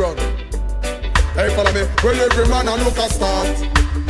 run. Hey, follow me. Well, every man a look a start.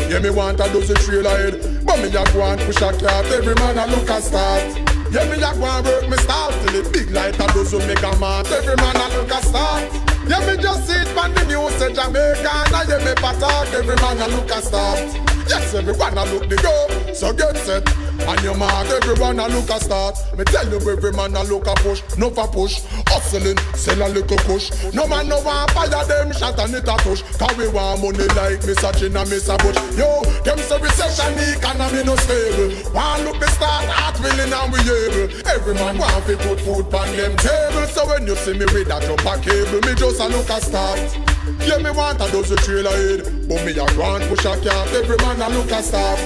Yeah, me want a dozen trailer head. But me a go and push a cart. Every man a look a start. Yeah, me a go and work me start till it big like a dozen mega mart. Every man a look a start. Yeah, me just see it on the news say Jamaica. Now yeah, me patak. Every man a look a start. Yes, everyone a look the go. So get set. On your mark, everyone a look a start. Me tell you, every man a look a push, no for push. Hustling, sell a little push. No man no want fire them shot and it a push. Cause we want money like Miss Chin and Miss Bush. Yo, them say recession, economy no stable. Want look the start, heart willing and we able. Every man want to put food on them table. So when you see me with that jump a cable, me just a look a start. Yeah, me want a dozen trailer head, but me a go and push a cap. Every man a look a start.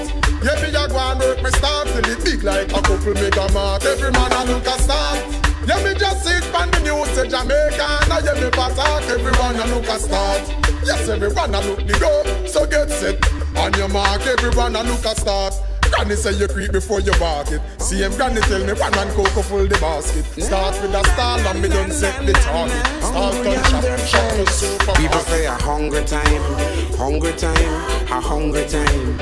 Yeah, me a go and work me start till it big like a couple mega mart. Every man a look a start. Yeah, me just sit it on the news say Jamaica. Now yeah, me patak. Everyone a look a start. Yes, everyone a look the go. So get set on your mark. Everyone a look a start. Granny say you creep before you bark it. See him granny tell me one and cocoa full the basket. Start with a stall and me done set the target. Start gun shot, shot to super. People say a hungry time, hungry time, a hungry time.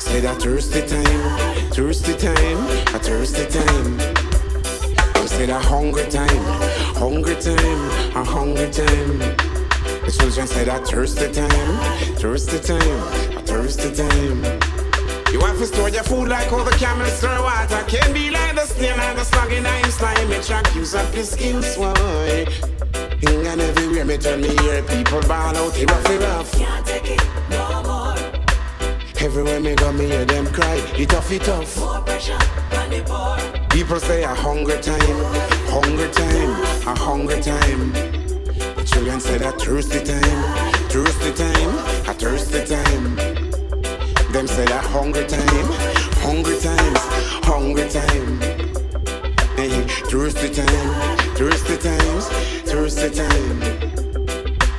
Say that thirsty time, thirsty time, a thirsty time. Say that hungry time, hungry time, a hungry time. The children say that thirsty time, thirsty time, a thirsty time. You have to store your food like how the camels store water. Can't be like the snail and the slug in I'm slime. Me track use up your skin sway. Hing and everywhere me turn me hear people ball out. It rough, it rough. Can't take it no more. Everywhere me go, me hear them cry. It tough, it tough. More pressure on the poor. People say a hunger time, hunger time, a hunger time. The children say that thirsty time, thirsty time, a thirsty time. Them say that hunger time, hungry times, hungry time. Hey, thirsty time, thirsty times, thirsty time.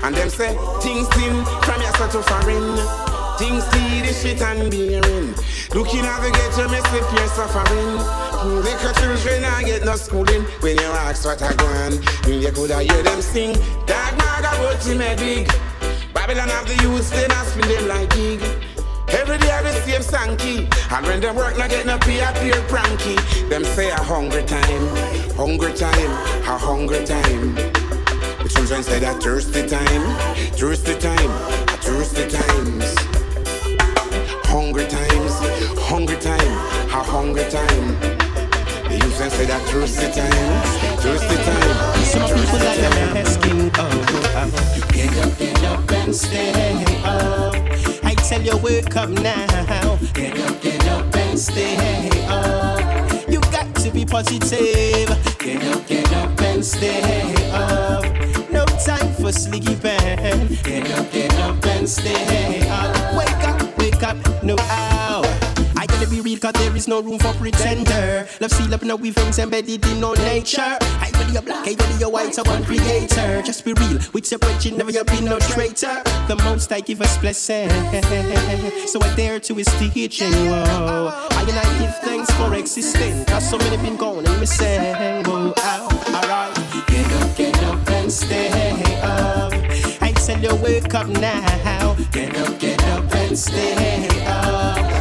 And them say things thin from your start to foreign. Things see the shit and bearing. Looking at the ghetto, me slip your suffering. Hmm, Little children I get no schooling. When you ask what I want, hmm, you coulda hear them sing. Dog maga but him a big. Babylon have the youth, they not spin them like gig. Every day I the same sanky. And when them work, not get no pay, I feel cranky. Them say a hungry time, hungry time, a hungry time. The children say that thirsty time, thirsty time, a thirsty times. Hungry times, hungry time, a hungry time. The youth say that thirsty time, thirsty time. Some people like asking, oh, oh, oh. you get up, get up and stay up. Tell you, wake up now. Get up, get up and stay up. You got to be positive. Get up, get up and stay up. No time for sleeping. Get up, get up and stay up. Wake up, wake up, no hour. I gotta be real cause there is no room for pretender. Love seal up now with things embedded in our nature. I body a black, I body a white, so one creator. Just be real, with your bridge, never you be no traitor. The most I give us blessing. So I dare to his teaching, whoa. I and I give thanks for existing Cause so many been gone and missing, whoa, ow, alright. Get up, get up and stay up. I tell you wake up now. Get up, get up and stay up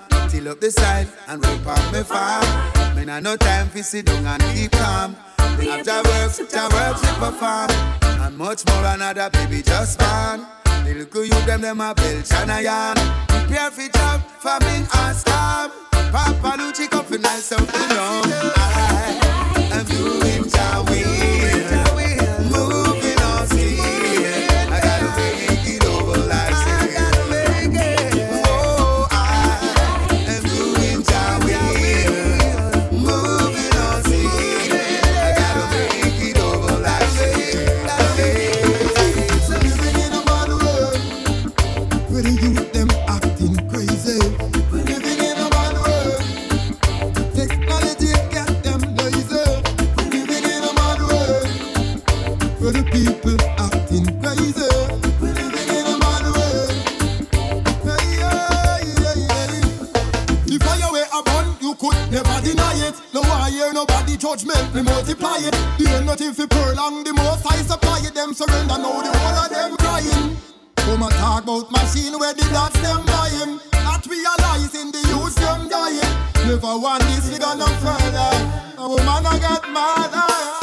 Till up the side and rope up my farm. Man, I no time for sit down and keep calm. We have to work, to work, to perform. And much more another baby just born. The little you them, them a belch and a yarn. Prepare for job, famine and storm. Papa Lucci come for nice something long. I am doing Jah will. Judgment, me multiply it. The end nothing fi prolong, the most I supply it. Them surrender now, the whole of them crying. Come a talk about machine where the dots them buying. Not realizing the youth them dying. Never want this, we go no further. A woman I got mad.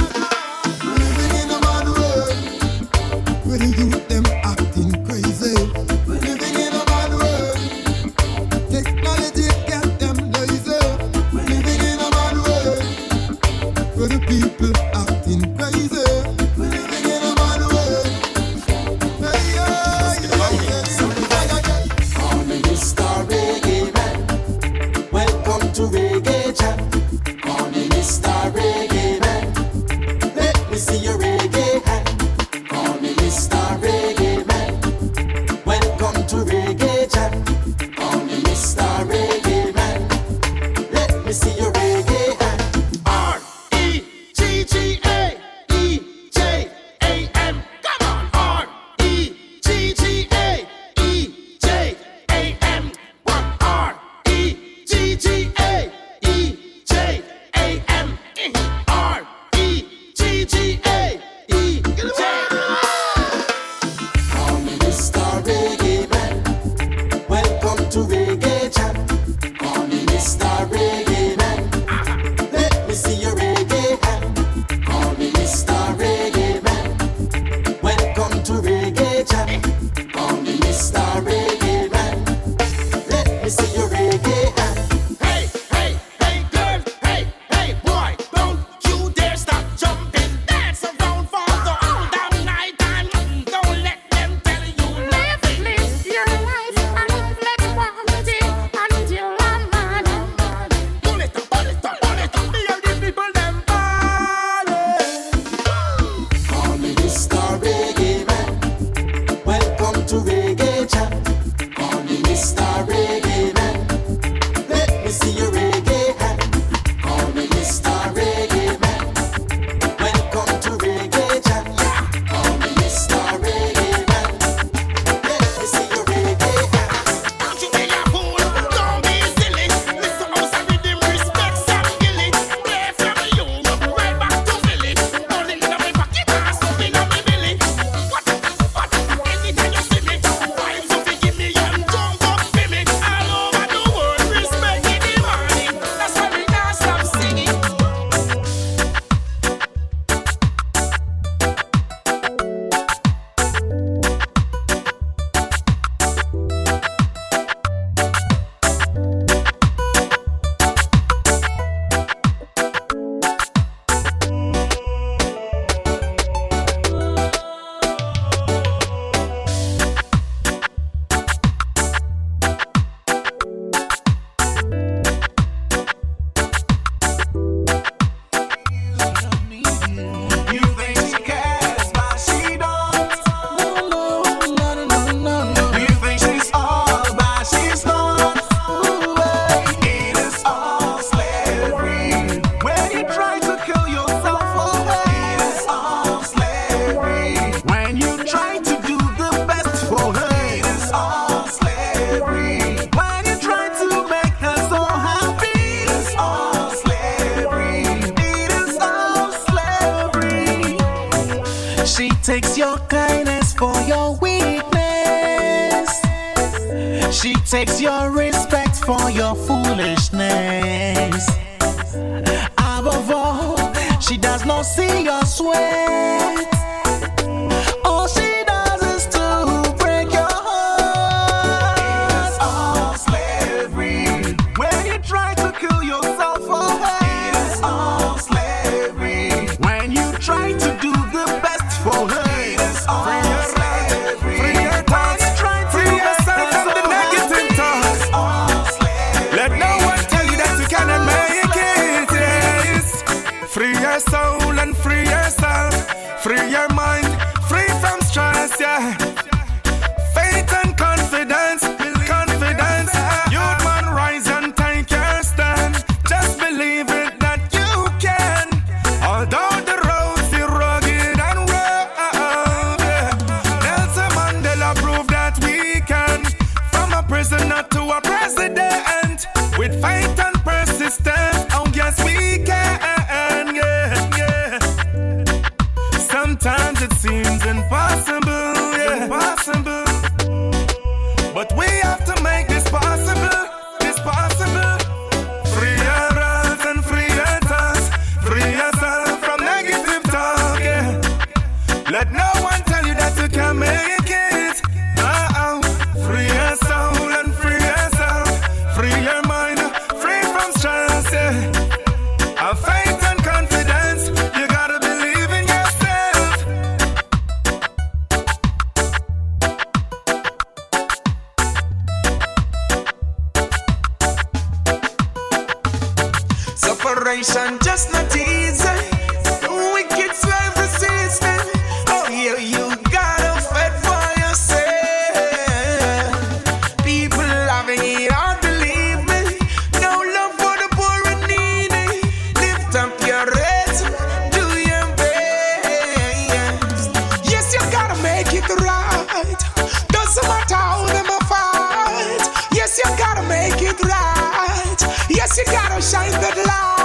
Chicago shines good light.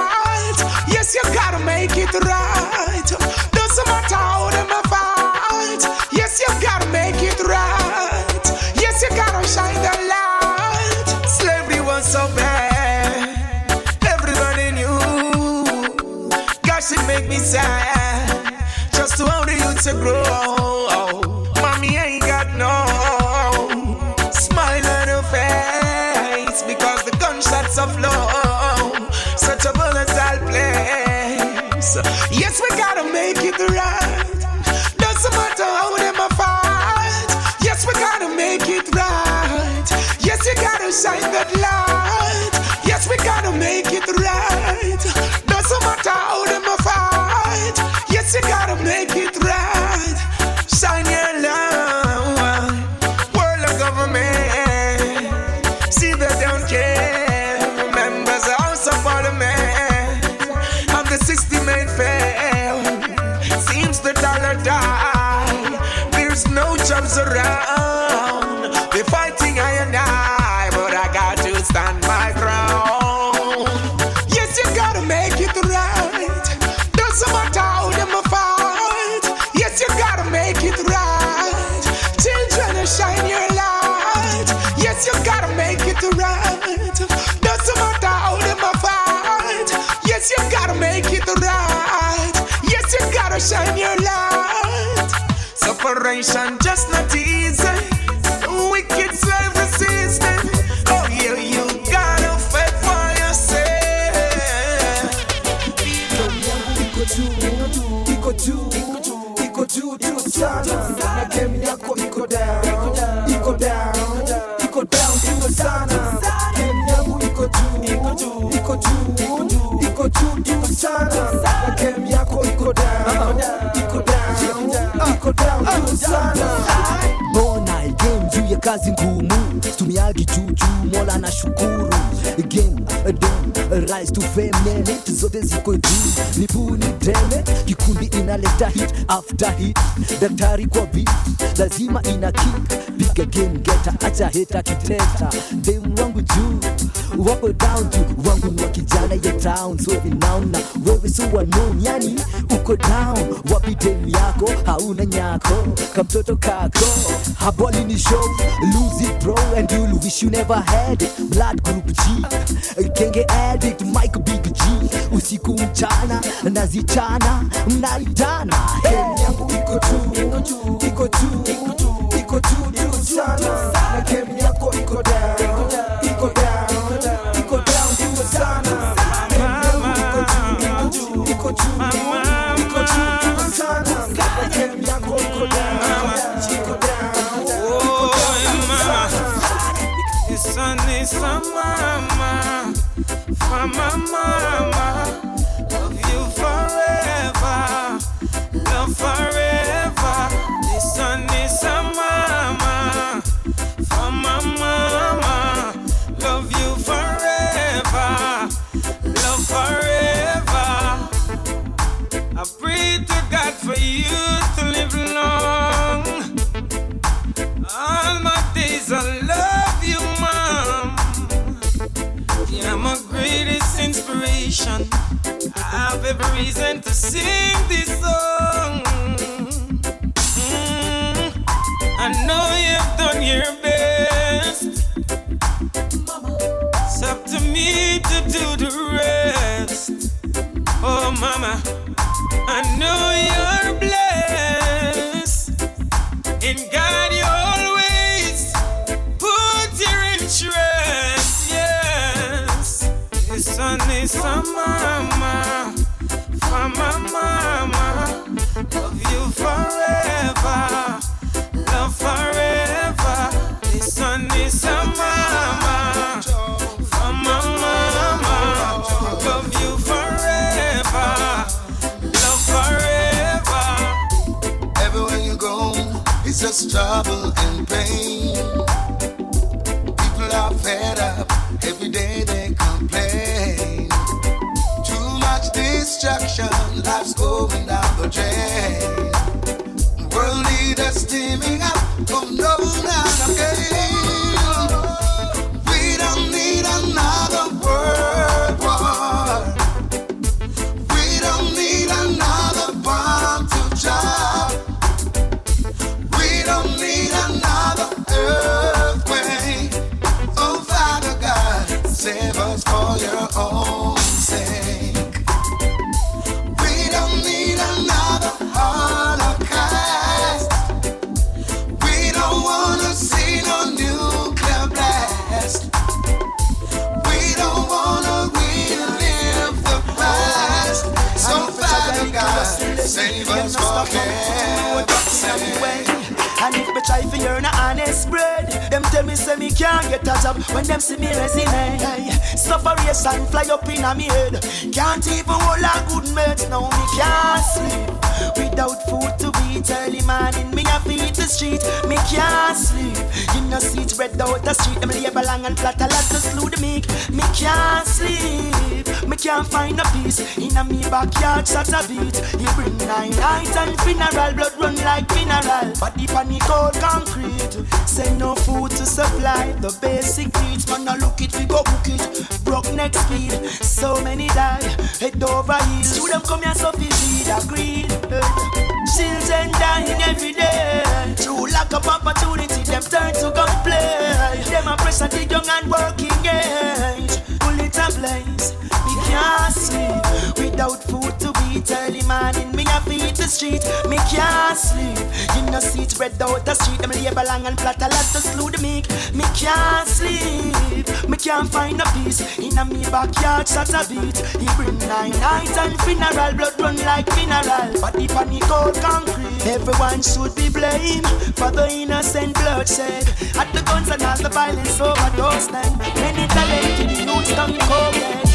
gotta make it right. Doesn't matter how them a fight. Yes, you gotta make it right. Yes, you gotta shine your light. Separation just not easy. rise to fame nene zote ziko juu. Ni buni kikundi inaleta hit after hit daktari kwa beat lazima ina kick. Mike game geta, acha heta kiteta, dem wangu juu wako down juu wangu ni kijana ya town, so inaona wewe si wanon, yani uko down, wapi dem yako? Hauna nyako. Kamtoto kako. Haboli ni show lose it bro and you'll wish you never had it. Blood group G kenge addict Mike Big G. Usiku mchana nazichana mnaitana hey. yangu iko tu iko tu iko tu. sun trouble and pain. People are fed up, every day they complain. Too much distraction, life's going down the drain. World leaders teaming up, come no down again. Fly up in me head. Can't even hold a good mate, now me can't sleep. Without food to the street. Me can't sleep. You know see spread out the street, them label long and flat a lot to slew the meek. Me can't sleep. Me can't find a peace in a me backyard. Shot a beat. He bring nine nights and funeral, blood run like mineral. Body panic cold concrete. Say no food to supply the basic needs. Man, I look it, we go cook it. Broke neck speed. So many die, head over heels. To them come here, so we feed a greed. Children dying every day. Through lack of opportunity, them turn to gunplay. Them a pressure the young and working age. Bullet ablaze, we can't sleep without food to eat. Early morning, me a feed the street. Me can't sleep. You know, see spread out the street. Them label long and flat a lot to slew the meek. Me can't sleep. Me can't find a peace in a me backyard. Shot a beat. He bring nine nights and funeral. Blood run like mineral. Body panic cold concrete. Everyone should be blamed for the innocent bloodshed. At the guns and all the violence overdose them. Many talented youths done cocaine.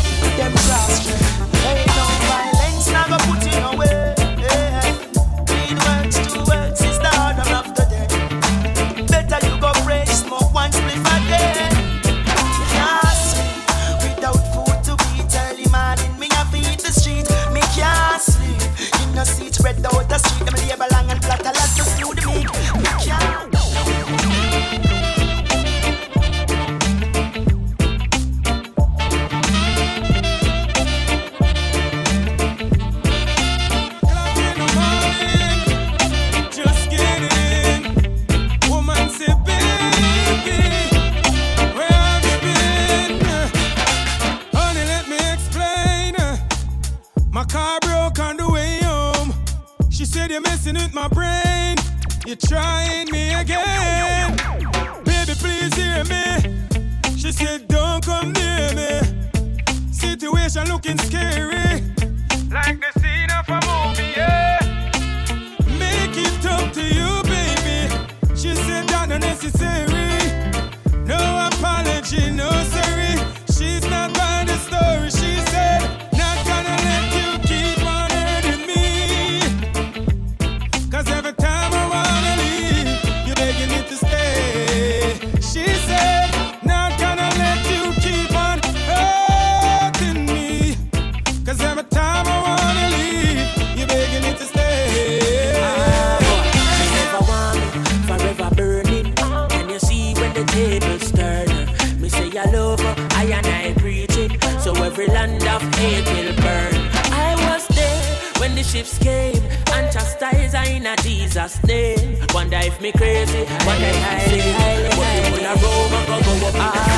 When the ships came and chastise I in a Jesus name. Wonder if me crazy, wonder if I sane. But people are Rome and go go up in the.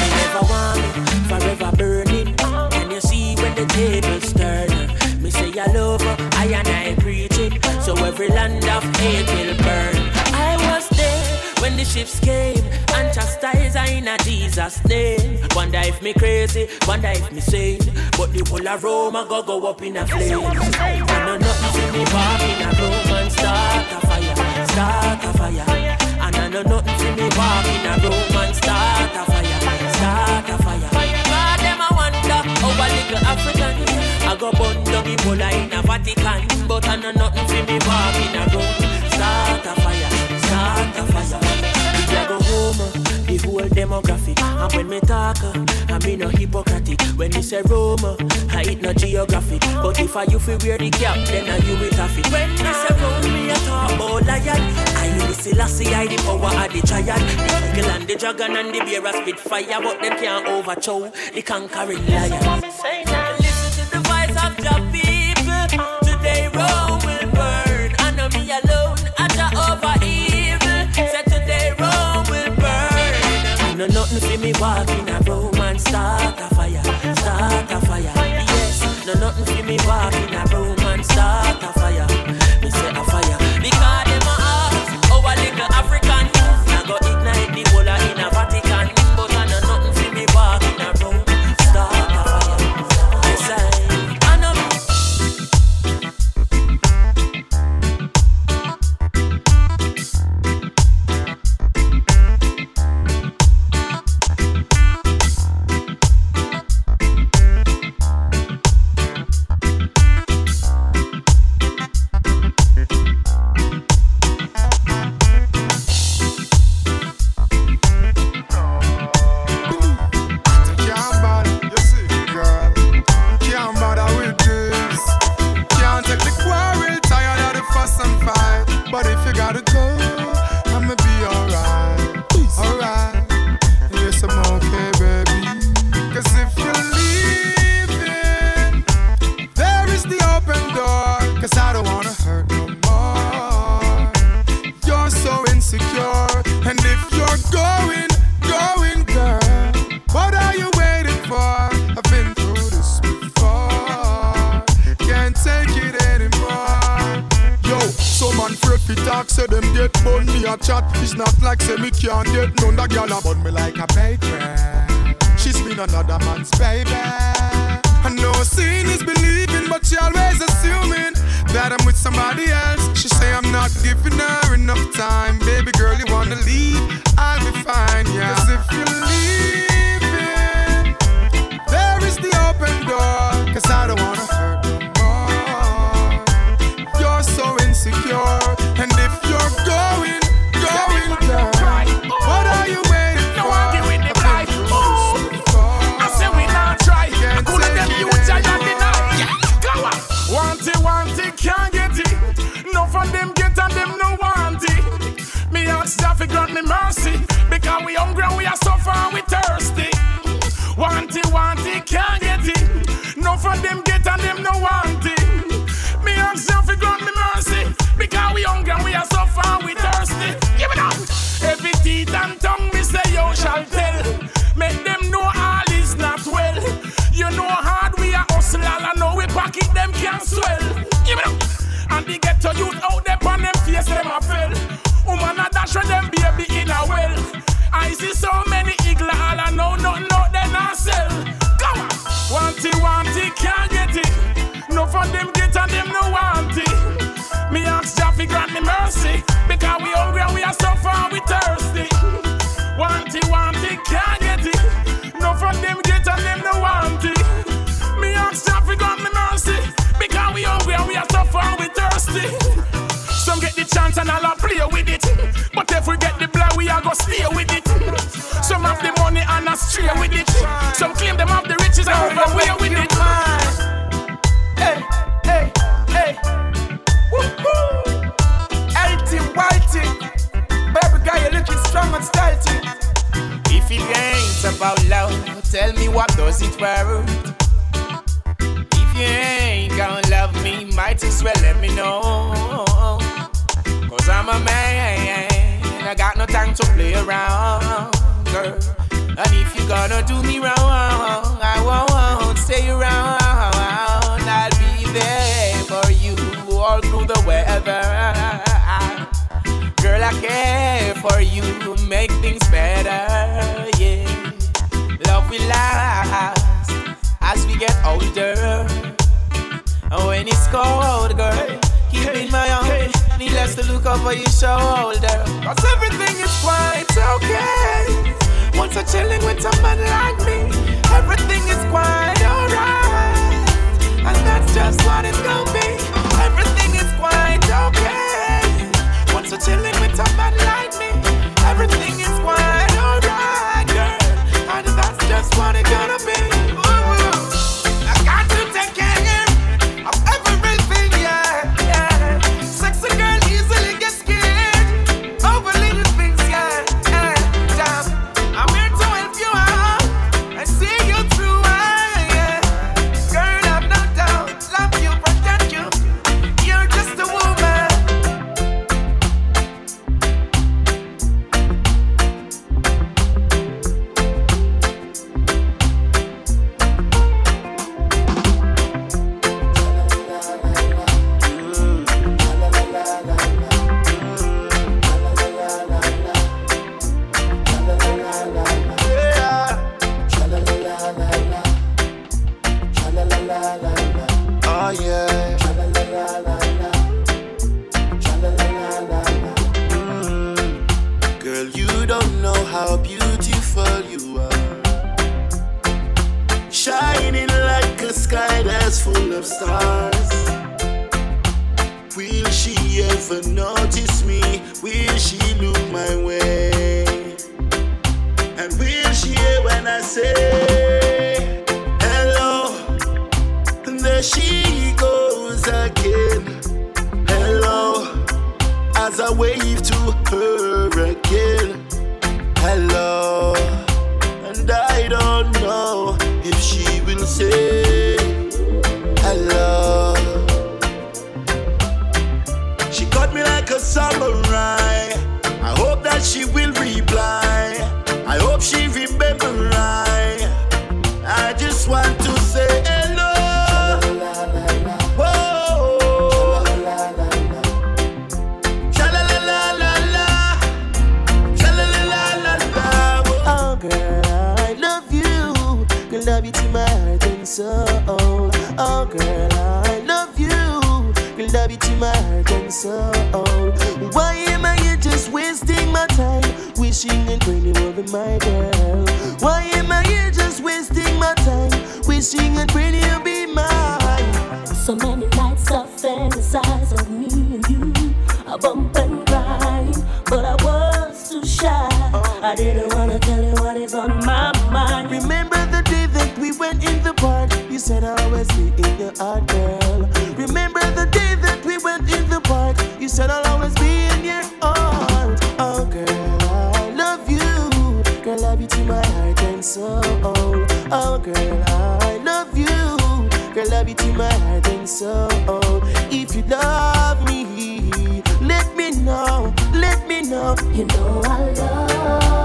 Me never want forever burning. Can you see when the tables turn? Me say I love I and I preaching. So every land of hate will burn. I was there when the ships came in a Jesus name. Wonder if me crazy, wonder if me sane. But the whole of Rome a go go up in a flame. I know nothing see me walk in a room and start a fire, start a fire. And I know nothing see me walk in a room and start a fire, start a fire. God them a wonder how little African I go burn down Ebola in a Vatican, but I know nothing see me walk in a room, start a fire, start a fire. We a go home, uh, the whole demographic. And when me talk, uh, I mean no hypocritic. When you say Rome, uh, I eat no geographic. But if I you feel wear the cap, then I you it off it. When me say Rome, me a talk about lion. I the Selassie, I the power of the giant. The eagle and the dragon and the bear a spit fire, but them can't overthrow the conquering lion. Listen to the voice of the nothing for me walk in a room and start a fire, another man's baby. I know seeing is believing, but she always assuming that I'm with somebody else. She say I'm not giving her enough time. Baby girl, you wanna leave? I'll be fine, yeah. Cause if you're leaving, there is the open door. Cause I don't wanna hurt no more. You're so insecure. the chance and I'll play with it. But if we get the blood, we are gonna stay with it. Some have the money and I stray with it. Some claim them have the riches and overway with it. Hey, hey, hey. Whitey. Baby you looking strong and. If it ain't about love, tell me what does it worth? If you ain't gonna love me, might as well let me know. Cause I'm a man, I got no time to play around, girl. And if you're gonna do me wrong, I won't stay around. I'll be there for you all through the weather. Girl, I care for you, make things better, yeah. Love will last as we get older. And when it's cold, girl, keep in my arms just to look over your shoulder. Cause everything is quite okay. Once you're chilling with someone like me, everything is quite alright. And that's just what it's gonna be. Everything is quite okay. Once you're chilling with someone like me. as I wave to her again. Hello. soul. Why am I here just wasting my time? Wishing and praying you were my girl. Why am I here just wasting my time? Wishing and praying you know I love.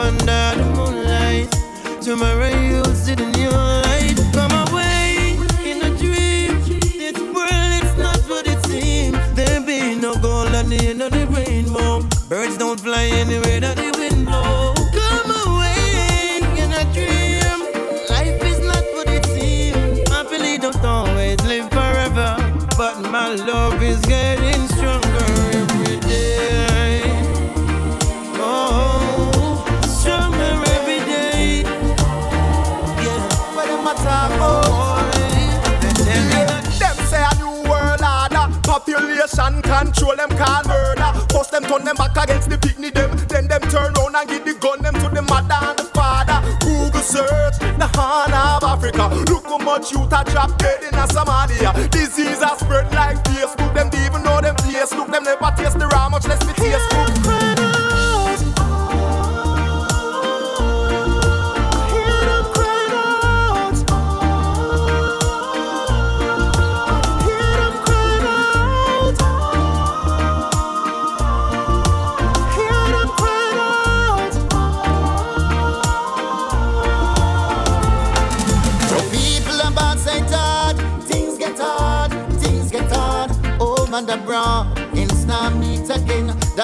Under the moonlight. Tomorrow you'll sit in your light. Come away in a dream. This world it's not what it seems. There be no gold at the end of the rainbow. Birds don't fly anywhere that the wind blows. Come away in a dream. Life is not what it seems. Happily don't always live forever. But my love is getting them can't murder. First them turn them back against the picnic them. Then them turn round and give the gun them to the mother and the father. Google search the horn of Africa. Look how much youth a drop dead in a Somalia. Disease a spread like Facebook. Them don't even know them place. Look them never taste the raw, much less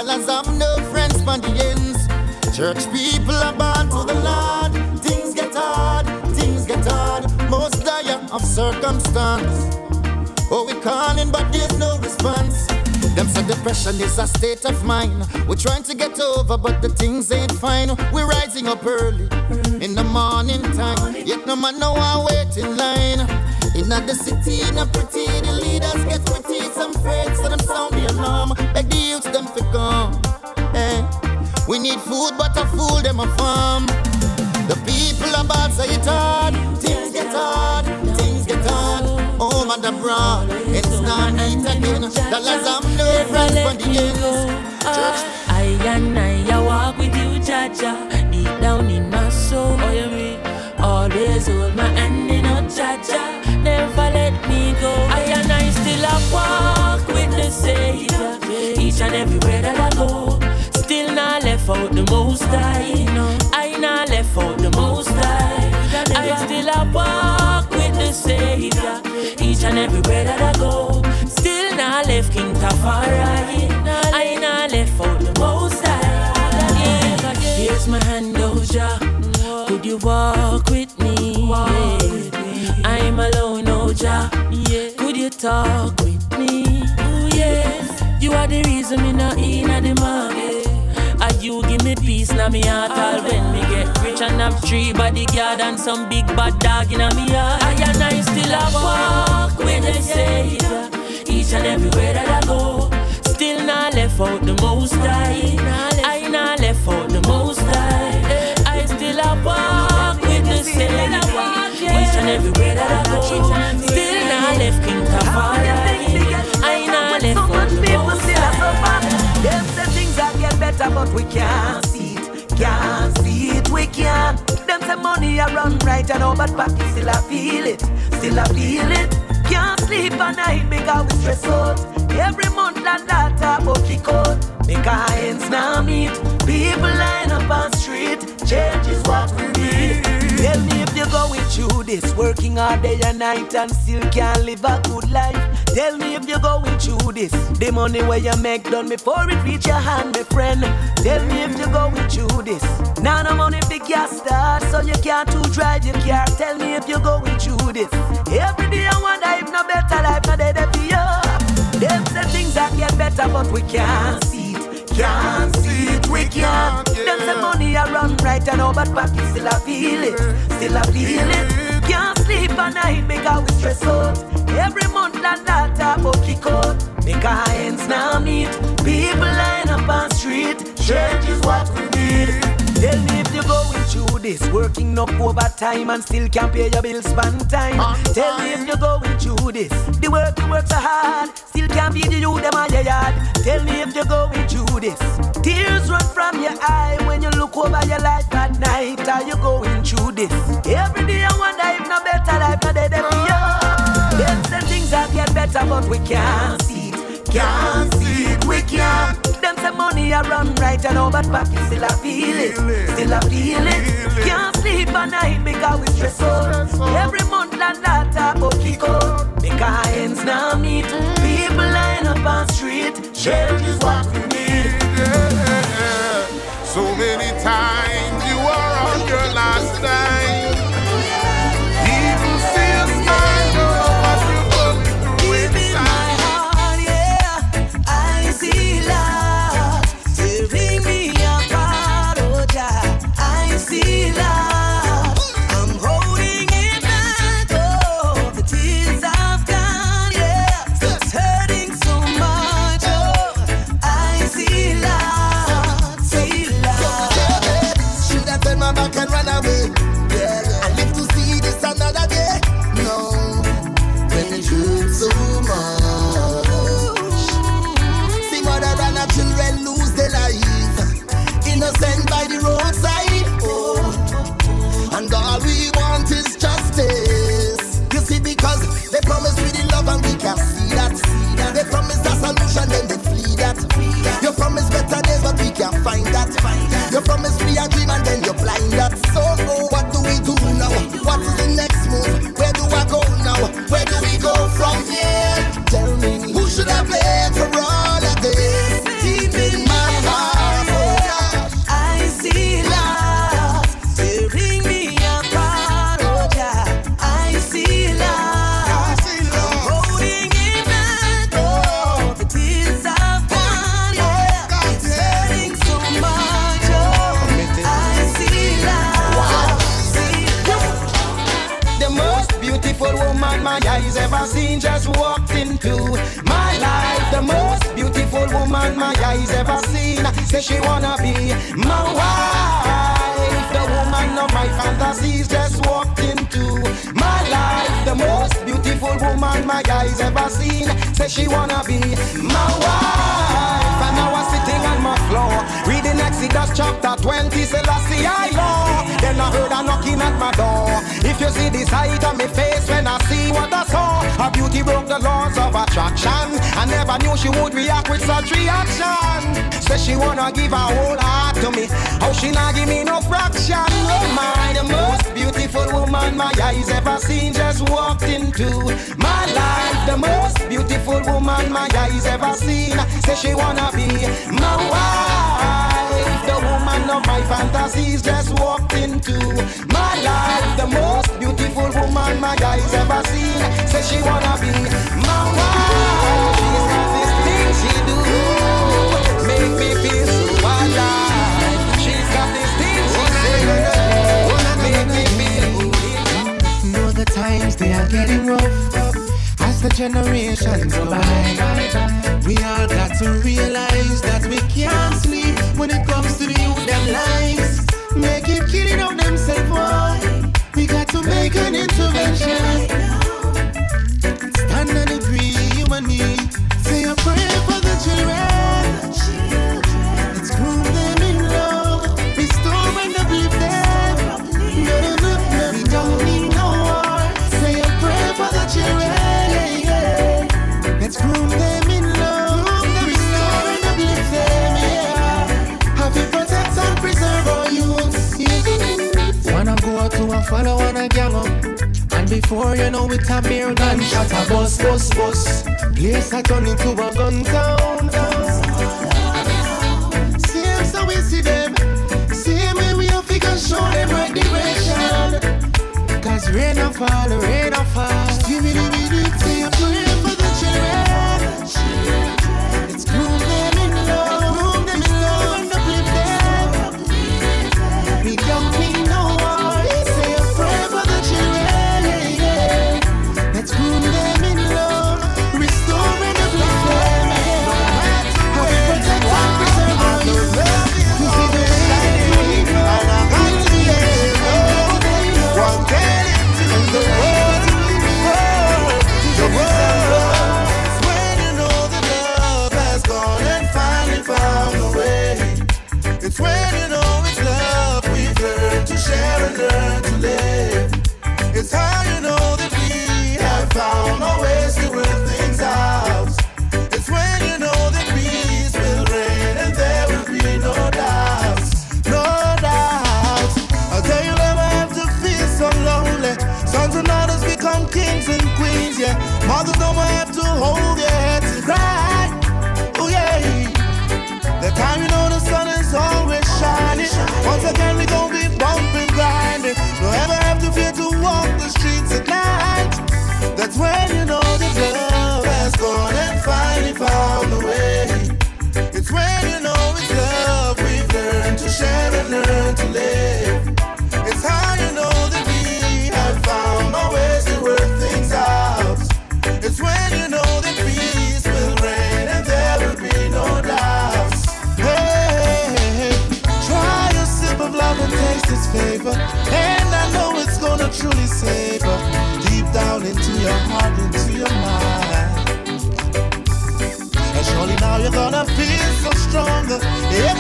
Dollars have no friends for the ends. Church people are born to the Lord. Things get hard, things get hard. Most dire of circumstance. Oh, we calling, but there's no response. Them say depression is a state of mind. We're trying to get over, but the things ain't fine. We're rising up early in the morning time. Yet no man know I wait in line. In the city, in a pretty, the leaders get pretty. Some afraid, so them sound the alarm. Come. Hey. Eh? We need food, but a fool them a farm. The people are bad, say it hard. Things get hard, things get hard. Home and abroad, it's not neat again. Dollars I'm no friends for the ends. I and I, walk with you, Jah Jah, deep down in my soul. Oh, you mean? Always hold my hand in a Jah Jah, never let me go. I and I still a walk with the Savior, each and everywhere most high. I not left out the most high. I still a walk with the Savior, each and everywhere that I go. Still not left King Tafari. I not left out the most high. Here's my hand, Oja. Could you walk with me? Yeah. I'm alone, Oja. Yeah. Could you talk with me? Ooh, yes. You are the reason me not in the market. Peace now me heart all when me get rich and have three bodyguard and some big bad dog in me heart. I and I still a walk with the Savior each and everywhere that I go. Still not left out the most high. I not left out the most high. I still a walk with the Savior each and everywhere that I go. Still not left King Tafari. I not left out the most high. Them say things are get better, but we can't see it, we can't. Them say money a run right, and all but pocket still I feel it, still I feel it. Can't sleep at night because we stress out. Every month and data but kick out. Make our ends now meet. People line up on street. Change is what we need. Tell me if you're going through this, working all day and night and still can't live a good life. Tell me if you're going through this. The money where you make done before it reach your hand, my friend. Tell me if you're going through this. Now no money big gas start, so you can't to drive your car. Tell me if you're going through this. Every day I wonder if no better life, no day for you. Them say things that get better, but we can't see. Can't see it, we can't. Them say money a run right and all, but pocket still I feel it, still I feel it. Can't sleep at night because we stress out. Every month and data but kick out. Make our ends now meet. People line up on street. Change is what we need. Tell me if you're going through this, working up overtime and still can't pay your bills Spend time. On Tell time. me if you're going through this, the work you work so hard, still can't be the you them on your yard. Tell me if you're going through this, tears run from your eye when you look over your life at night. Are you going through this? Every day I wonder if no better life no day than for you. Yes, and things are get better, but we can't see. Can't see it, we can't. Them say money a run right, you know, but pocket still a feel it, still a feel it. Can't sleep at night because we stress out. Every month and that talk about kick out. Because ends now meet. People line up on street. Change is what we need. So many times my eyes ever seen just walked into my life. The most beautiful woman my eyes ever seen. Say she wanna be my wife. The woman of my fantasies just walked into my life. The most beautiful woman my eyes ever seen. Say she wanna be my wife. And I was sitting on my floor, Exodus chapter 20, Selassie I law. Then I heard her knocking at my door. If you see the sight of me face when I see what I saw, her beauty broke the laws of attraction. I never knew she would react with such reaction. Say she wanna give her whole heart to me. How she not give me no fraction? Oh my, the most beautiful woman my eyes ever seen just walked into my life. The most beautiful woman my eyes ever seen. Say she wanna be my wife. The woman of my fantasies just walked into my life. The most beautiful woman my eyes ever seen. Say she wanna be my wife. She's got this thing she do, make me feel so alive. She's got this thing she say, make me feel. Know the times they are getting rough as the generations go by. We all got to realize that we can't sleep when it comes to the youth them lives. Make it killing out themselves, boy. We got to make an intervention. Stand and agree, you and me. Say a prayer a follow and a gang. And before you know it, a beer gunshot, a bus, bus, bus. Place a turn into a gun town. Same so we see them. Same way we have to show them right direction. Cause rain a fall, rain a fall. when stronger.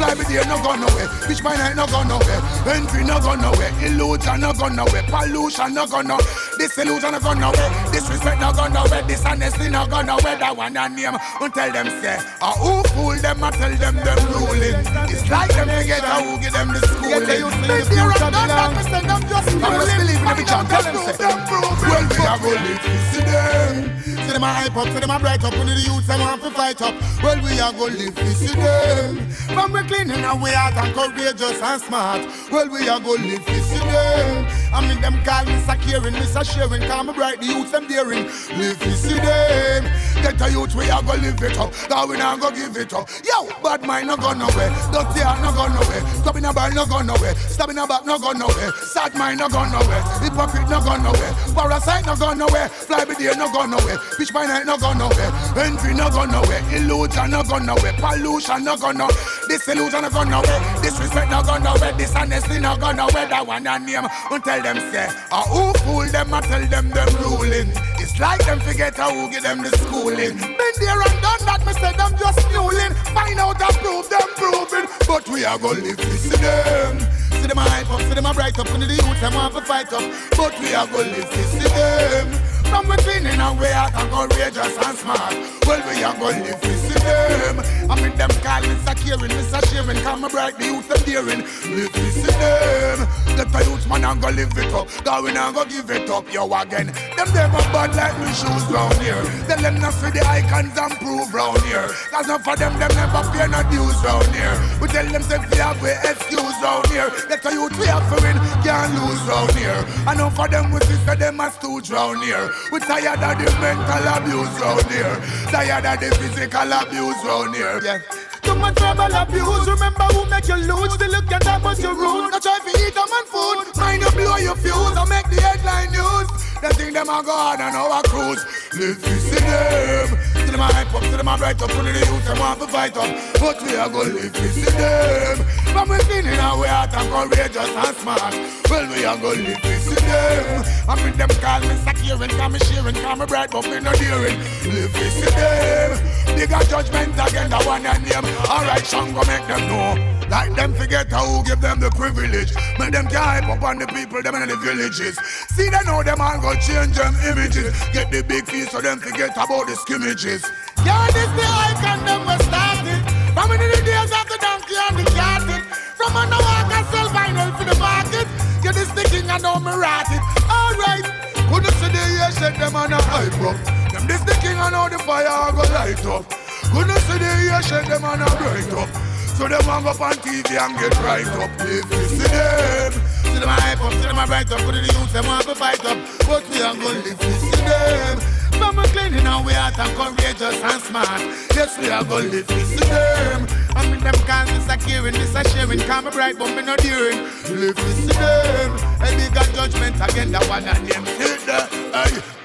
Go nowhere. Fly with you no go nowhere. Bitch by night no go nowhere. Envy no go nowhere. Illusion no go nowhere. Pollution no go nowhere. Disillusion no go nowhere. Disrespect no go nowhere. Dishonesty no go nowhere. That one a name. Don't tell them say. Ah, who fool them? I tell them them ruling. It's like them forget how who give them the schooling. They fear and done that. Me send them just fooling. I'm believe in the and tell them say. Well, we are going to see them. See them a hype up, see them a bright up, only the youths them want to fight up. Well, we are gonna live to see them. From we cleaning and we out and courageous and smart. Well, we are gonna live to see them. I mean them call me Sakirin, Mr. Sharing, call me bright, the youths them daring. Live to see them. Get a youth, we are gonna live it up. Cause we not gonna give it up. Yo, bad mind no go nowhere. Dirty heart no go nowhere. Stop in a bar no go nowhere. Stab in a back no go nowhere. Sad mind no go nowhere. Hypocrite no go nowhere. Parasite no go nowhere. Fly with the no go nowhere. Bitch by night no go nowhere. Envy no go nowhere. Illusion no go nowhere. Pollution no go nowhere. Disillusion no go nowhere. Disrespect no go nowhere. Dishonesty no go nowhere. That one a name. Don't tell them say. Ah, who fool them? I tell them them ruling. It's like them forget how who give them the schooling. Been there and done that. Me say them just muling. Find out and prove them proving. But we are gonna live see them. See them hype up, see them a bright up, and the youth them want to fight up. But we are gonna live see them. From within and we out and courageous and smart. Well, we are live to see them. I mean them call me Sakirin, Mr. Sharing, come bright, the youth them daring. Live see them. Let the youth man and go live it up. Cause we not go give it up, yo again. Them never bad like me shoes round here. Tell them not see the icons and prove round here. Cause not for them, them never pay no dues round here. We tell them say we have we excuse round here. Let the youth we have for win, can't lose round here. I know for them we sister them a stooge round here. We tired of the mental abuse round here. Tired of the physical abuse round here. Yeah. Too much verbal abuse. Remember who make you lose. Still look at that, but you rude. Not try to eat a man food. Mind you blow your fuse. I make the headline news. They think them a go on and our cruise. Let's see them. See them hype up, see them a bright up. Only the youth them want to fight up. But we are gonna live this to see them. From within in our heart and courageous and smart. Well, we are gonna live this to see them. I mean them call me Sakirin, call me sharing, call me bright, but me no daring. Live to see them. Bigger judgment again, the one and name. Alright, Shango make them know. Like them forget how who give them the privilege. Make them can hype up on the people, them in the villages. See they know them all go change them images. Get the big fees so them forget about the skimmages. Yeah, this the icon them was started. From in the days of the donkey and the carted. From on the walk and sell vinyl for the market. Get this the king and now me rat it. Alright. Couldn't see the year shake them on a hype up. Them this the king and now the fire go light up. Couldn't see the year shake them on a bright up. So them want go on TV and get right up. If you see them, see them a hype up, see them a bright up. Put the youth them want to fight up, but we are gonna live to see them. From a cleaning and we out and courageous and smart. Yes, we are gonna live to see them. I mean them call me Sakirin, this a sharing, call me bright, but me no daring. Live to see them. A bigger judgment again, that one and them still there. Hey.